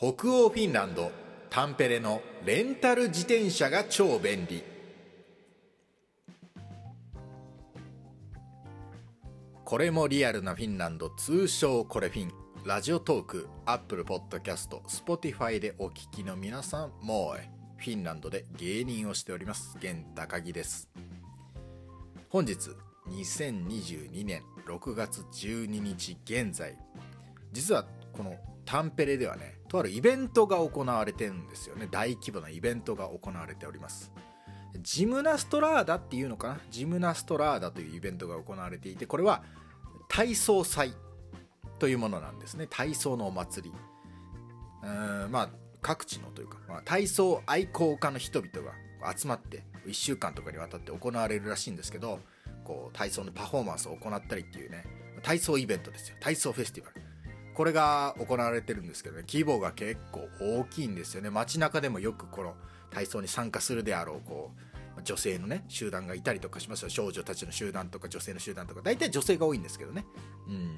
北欧フィンランドタンペレのレンタル自転車が超便利。これもリアルなフィンランド通称これフィン。ラジオトークアップルポッドキャストスポティファイでお聞きの皆さんもうフィンランドで芸人をしております。源高木です。本日2022年6月12日現在。実はこのタンペレではねとあるイベントが行われてるんですよね。大規模なイベントが行われております。ジムナストラーダっていうのかな？ジムナストラーダというイベントが行われていてこれは体操祭というものなんですね。体操のお祭り。うーんまあ各地のというか、まあ、体操愛好家の人々が集まって1週間とかにわたって行われるらしいんですけどこう体操のパフォーマンスを行ったりっていうね体操イベントですよ。体操フェスティバル。これが行われてるんですけどね規模が結構大きいんですよね。街中でもよくこの体操に参加するであろうこう女性のね集団がいたりとかしますよ。少女たちの集団とか女性の集団とか。大体女性が多いんですけどね。うん。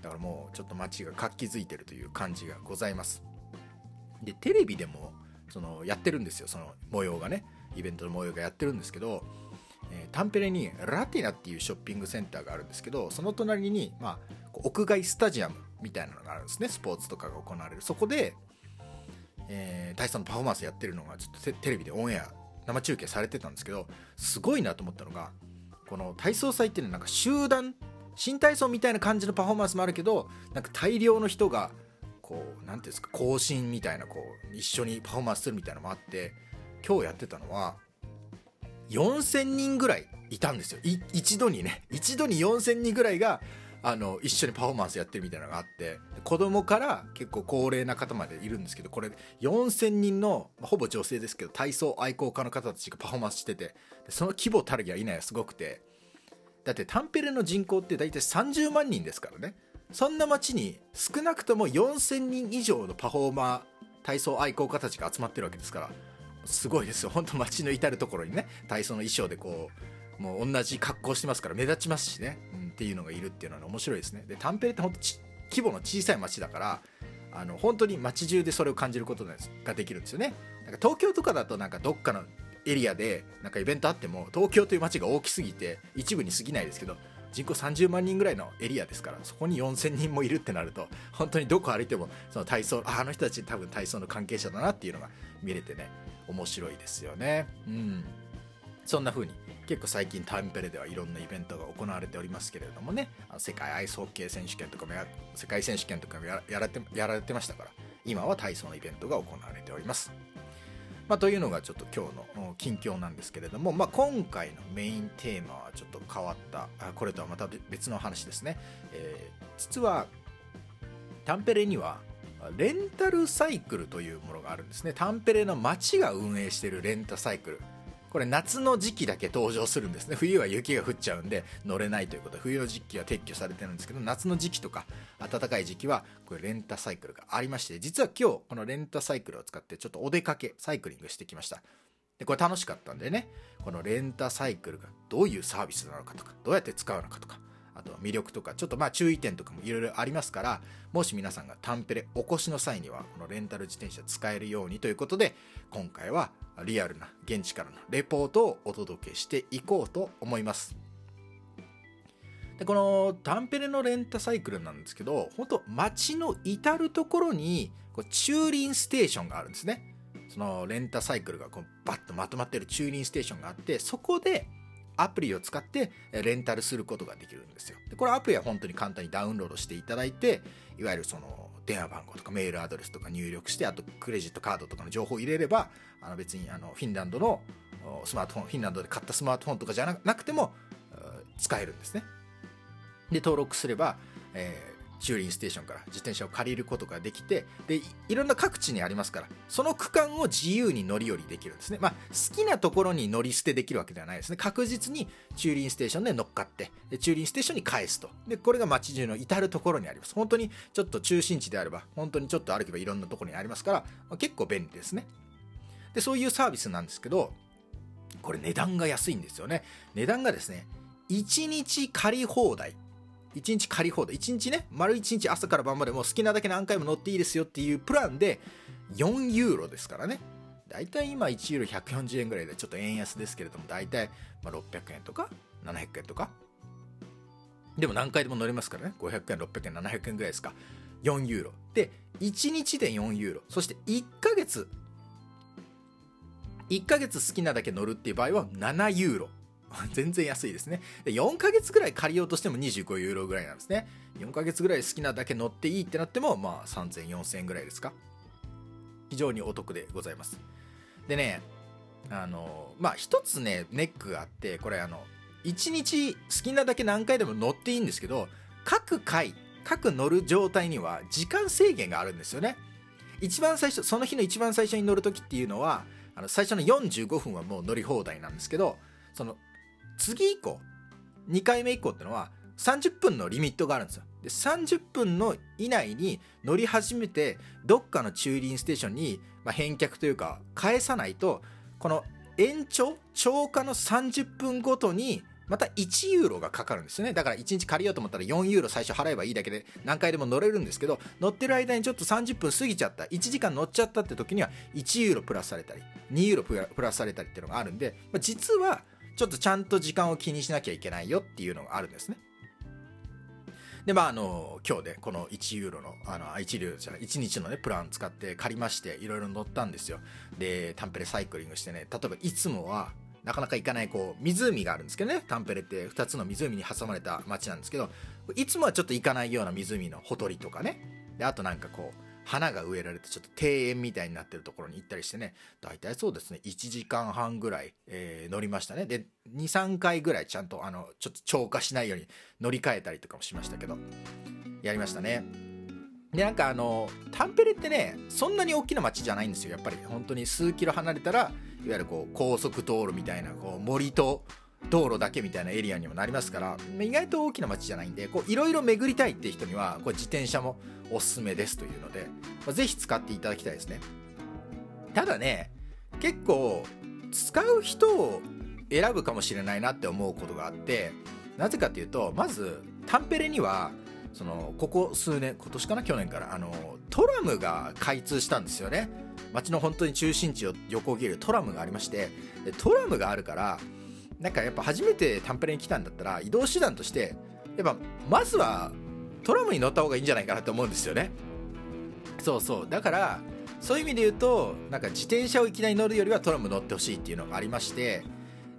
だからもうちょっと街が活気づいてるという感じがございます。でテレビでもそのやってるんですよ。その模様がね。イベントの模様がやってるんですけどえタンペレにラティナっていうショッピングセンターがあるんですけどその隣に、まあ、屋外スタジアムみたいなのがあるんですね。スポーツとかが行われる。そこで、えー、体操のパフォーマンスやってるのがちょっとテレビでオンエア生中継されてたんですけどすごいなと思ったのがこの体操祭っていうのはなんか集団新体操みたいな感じのパフォーマンスもあるけどなんか大量の人がこう何ていうんですか行進みたいなこう一緒にパフォーマンスするみたいなのもあって今日やってたのは4000人ぐらいいたんですよ。一度にね。一度に4000人ぐらいがあの一緒にパフォーマンスやってるみたいなのがあって子供から結構高齢な方までいるんですけどこれ4000人のほぼ女性ですけど体操愛好家の方たちがパフォーマンスしててその規模たるやいないやすごくてだってタンペレの人口って大体30万人ですからね。そんな街に少なくとも4000人以上のパフォーマー体操愛好家たちが集まってるわけですからすごいですよ。本当街の至る所にね体操の衣装でこうもう同じ格好してますから目立ちますしね、うん、っていうのがいるっていうのは面白いですね。でタンペレって本当規模の小さい街だからあの本当に街中でそれを感じることができるんですよね。なんか東京とかだとなんかどっかのエリアでなんかイベントあっても東京という街が大きすぎて一部に過ぎないですけど人口30万人ぐらいのエリアですからそこに4000人もいるってなると本当にどこ歩いてもその体操あの人たち多分体操の関係者だなっていうのが見れてね面白いですよね。うん。そんな風に結構最近タンペレではいろんなイベントが行われておりますけれどもね。世界アイスホッケー選手権とかも世界選手権とかもやられてやられてましたから今は体操のイベントが行われております。まあ、というのがちょっと今日の近況なんですけれども、まあ、今回のメインテーマはちょっと変わったこれとはまた別の話ですね、えー、実はタンペレにはレンタルサイクルというものがあるんですね。タンペレの町が運営しているレンタサイクル。これ夏の時期だけ登場するんですね。冬は雪が降っちゃうんで乗れないということ。で冬の時期は撤去されてるんですけど夏の時期とか暖かい時期はこれレンタサイクルがありまして実は今日このレンタサイクルを使ってちょっとお出かけサイクリングしてきました。でこれ楽しかったんでねこのレンタサイクルがどういうサービスなのかとかどうやって使うのかとかあと魅力とかちょっとまあ注意点とかもいろいろありますからもし皆さんがタンペレお越しの際にはこのレンタル自転車使えるようにということで今回はリアルな現地からのレポートをお届けしていこうと思います。でこのタンペレのレンタサイクルなんですけど本当街の至る所にこう駐輪ステーションがあるんですね。そのレンタサイクルがこうバッとまとまってる駐輪ステーションがあってそこでアプリを使ってレンタルすることができるんですよ。でこれアプリは本当に簡単にダウンロードしていただいて、いわゆるその電話番号とかメールアドレスとか入力して、あとクレジットカードとかの情報を入れれば、あの別にあのフィンランドのスマートフォン、フィンランドで買ったスマートフォンとかじゃなくても使えるんですね。で、登録すれば、え駐輪ステーションから自転車を借りることができてでいろんな各地にありますからその区間を自由に乗り降りできるんですね、まあ、好きなところに乗り捨てできるわけではないですね。確実に駐輪ステーションで乗っかってで駐輪ステーションに返すと。でこれが街中の至るところにあります。本当にちょっと中心地であれば本当にちょっと歩けばいろんなところにありますから、まあ、結構便利ですね。でそういうサービスなんですけどこれ値段が安いんですよね。値段がですね1日借り放題1日借り放題。1日ね丸1日朝から晩までもう好きなだけ何回も乗っていいですよっていうプランで4ユーロですからね。大体今1ユーロ140円ぐらいでちょっと円安ですけれども大体ま600円とか700円とか。でも何回でも乗れますからね。500円600円700円ぐらいですか。4ユーロ。で1日で4ユーロ。そして1ヶ月1ヶ月好きなだけ乗るっていう場合は7ユーロ。全然安いですね。で4ヶ月ぐらい借りようとしても25ユーロぐらいなんですね。4ヶ月ぐらい好きなだけ乗っていいってなってもまあ3000、4000円ぐらいですか。非常にお得でございます。でねあのまあ一つねネックがあってこれあの1日好きなだけ何回でも乗っていいんですけど各回各乗る状態には時間制限があるんですよね。一番最初その日の一番最初に乗る時っていうのはあの最初の45分はもう乗り放題なんですけどその次以降2回目以降っていうのは30分のリミットがあるんですよ。で30分の以内に乗り始めてどっかの駐輪ステーションに、まあ、返却というか返さないとこの延長超過の30分ごとにまた1ユーロがかかるんですね。だから1日借りようと思ったら4ユーロ最初払えばいいだけで何回でも乗れるんですけど乗ってる間にちょっと30分過ぎちゃった。1時間乗っちゃったって時には1ユーロプラスされたり2ユーロプラスされたりっていうのがあるんで、まあ、実はちょっとちゃんと時間を気にしなきゃいけないよっていうのがあるんですね。で、まあ、あの、今日でこの1ユーロの、あの、1ユーロじゃない、1日のね、プラン使って借りまして、いろいろ乗ったんですよ。で、タンペレサイクリングしてね、例えばいつもは、なかなか行かない、こう、湖があるんですけどね、タンペレって2つの湖に挟まれた街なんですけど、いつもはちょっと行かないような湖のほとりとかね、で、あとなんかこう、花が植えられてちょっと庭園みたいになってるところに行ったりしてね、大体そうですね、1時間半ぐらい、えー、乗りましたね。で、2、3回ぐらいちゃんとあの、ちょっと超過しないように乗り換えたりとかもしましたけど、やりましたね。で、なんかあの、タンペレってね、そんなに大きな街じゃないんですよ。やっぱり本当に数キロ離れたら、いわゆるこう、高速道路みたいな、こう、森と、道路だけみたいなエリアにもなりますから意外と大きな街じゃないんでいろいろ巡りたいっていう人にはこれ自転車もおすすめですというので、まあ、ぜひ使っていただきたいですね。ただね結構使う人を選ぶかもしれないなって思うことがあってなぜかっていうとまずタンペレにはそのここ数年今年かな去年からあのトラムが開通したんですよね。街の本当に中心地を横切るトラムがありましてトラムがあるからなんかやっぱ初めてタンペレに来たんだったら移動手段としてやっぱまずはトラムに乗った方がいいんじゃないかなと思うんですよね。そうそう。だからそういう意味で言うとなんか自転車をいきなり乗るよりはトラム乗ってほしいっていうのがありまして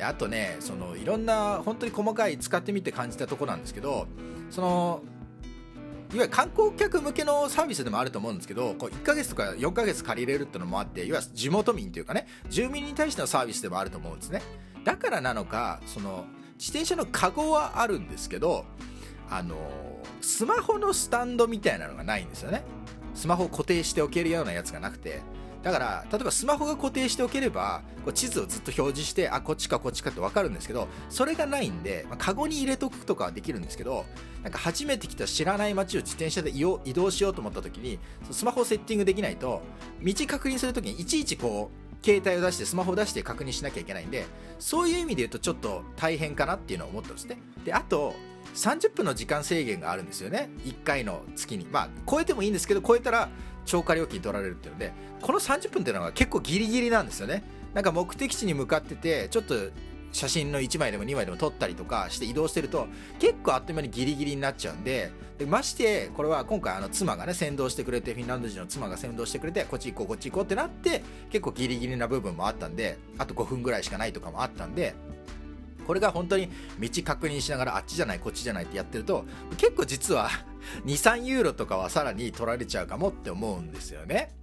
あとねそのいろんな本当に細かい使ってみて感じたとこなんですけどそのいわゆる観光客向けのサービスでもあると思うんですけどこう1ヶ月とか4ヶ月借りれるってのもあっていわゆる地元民というかね住民に対してのサービスでもあると思うんですね。だからなのかその自転車のカゴはあるんですけどあのスマホのスタンドみたいなのがないんですよね。スマホを固定しておけるようなやつがなくて。だから例えばスマホが固定しておければこう地図をずっと表示してあこっちかこっちかって分かるんですけどそれがないんで、まあ、カゴに入れとくとかはできるんですけどなんか初めて来た知らない街を自転車で移動しようと思った時にスマホをセッティングできないと道確認する時にいちいちこう携帯を出してスマホを出して確認しなきゃいけないんでそういう意味で言うとちょっと大変かなっていうのを思ってますね。であと30分の時間制限があるんですよね。1回の月に。まあ超えてもいいんですけど超えたら超過料金取られるっていうのでこの30分っていうのが結構ギリギリなんですよね。なんか目的地に向かっててちょっと写真の1枚でも2枚でも撮ったりとかして移動してると結構あっという間にギリギリになっちゃうんででましてこれは今回あの妻がね先導してくれてフィンランド人の妻が先導してくれてこっち行こうこっち行こうってなって結構ギリギリな部分もあったんであと5分ぐらいしかないとかもあったんでこれが本当に道確認しながらあっちじゃないこっちじゃないってやってると結構実は 23ユーロとかはさらに取られちゃうかもって思うんですよね。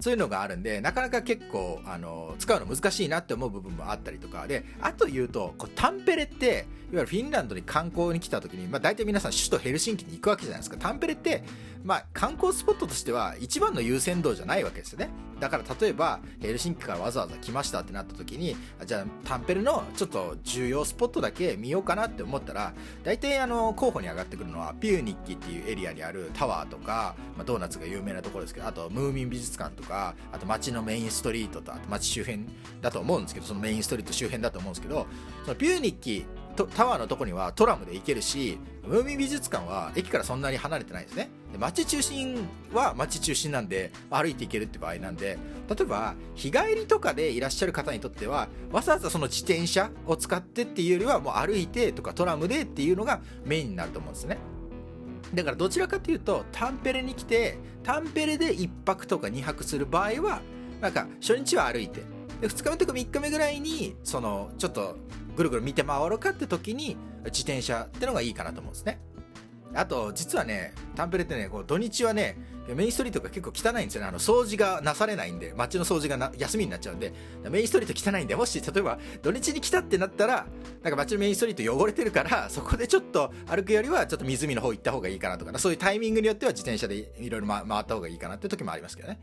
そういうのがあるんでなかなか結構あの使うの難しいなって思う部分もあったりとか。であと言うとこうタンペレっていわゆるフィンランドに観光に来た時に、まあ、大体皆さん首都ヘルシンキに行くわけじゃないですか。タンペレって、まあ、観光スポットとしては一番の優先度じゃないわけですよね。だから例えばヘルシンキからわざわざ来ましたってなった時にじゃあタンペレのちょっと重要スポットだけ見ようかなって思ったら大体あの候補に上がってくるのはピューニッキっていうエリアにあるタワーとか、まあ、ドーナツが有名なところですけどあとムーミン美術館とかあと街のメインストリートとあと街周辺だと思うんですけどそのメインストリート周辺だと思うんですけどそのピューニッキタワーのとこにはトラムで行けるしムーミン美術館は駅からそんなに離れてないんですね。で街中心は街中心なんで歩いて行けるって場合なんで例えば日帰りとかでいらっしゃる方にとってはわざわざその自転車を使ってっていうよりはもう歩いてとかトラムでっていうのがメインになると思うんですね。だからどちらかというとタンペレに来てタンペレで1泊とか2泊する場合はなんか初日は歩いてで2日目とか3日目ぐらいにそのちょっとぐるぐる見て回ろうかって時に自転車ってのがいいかなと思うんですね。あと実はねタンペレってねこう土日はねメインストリートが結構汚いんですよね。あの掃除がなされないんで街の掃除がな休みになっちゃうんで。メインストリート汚いんでもし例えば土日に来たってなったらなんか街のメインストリート汚れてるからそこでちょっと歩くよりはちょっと湖の方行った方がいいかなとかそういうタイミングによっては自転車でいろいろ回った方がいいかなって時もありますけどね。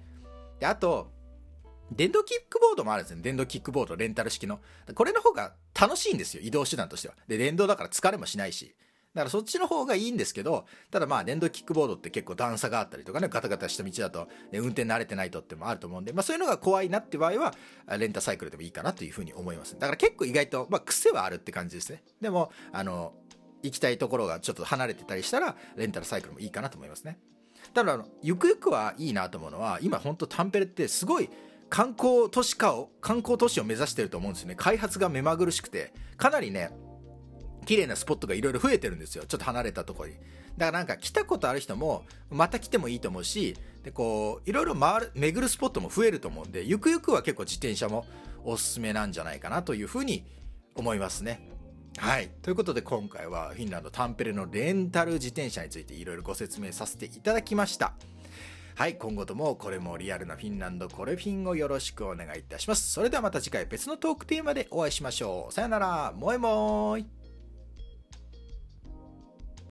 であと電動キックボードもあるんですね。電動キックボード、レンタル式の。これの方が楽しいんですよ。移動手段としては。で、電動だから疲れもしないし。だからそっちの方がいいんですけど、ただまあ電動キックボードって結構段差があったりとかね、ガタガタした道だと、ね、運転慣れてないとってもあると思うんで、まあそういうのが怖いなって場合は、レンタサイクルでもいいかなというふうに思います。だから結構意外と、まあ癖はあるって感じですね。でも、あの、行きたいところがちょっと離れてたりしたら、レンタルサイクルもいいかなと思いますね。ただ、あの、ゆくゆくはいいなと思うのは、今本当タンペレってすごい、観光都市化を観光都市を目指してると思うんですよね。開発が目まぐるしくてかなりね綺麗なスポットがいろいろ増えてるんですよ。ちょっと離れたとこに。だからなんか来たことある人もまた来てもいいと思うしでこういろいろ回る巡るスポットも増えると思うんでゆくゆくは結構自転車もおすすめなんじゃないかなというふうに思いますね。はい。ということで今回はフィンランドタンペレのレンタル自転車についていろいろご説明させていただきました。はい今後ともこれもリアルなフィンランドコレフィンをよろしくお願いいたします。それではまた次回別のトークテーマでお会いしましょう。さよなら。もえもーい。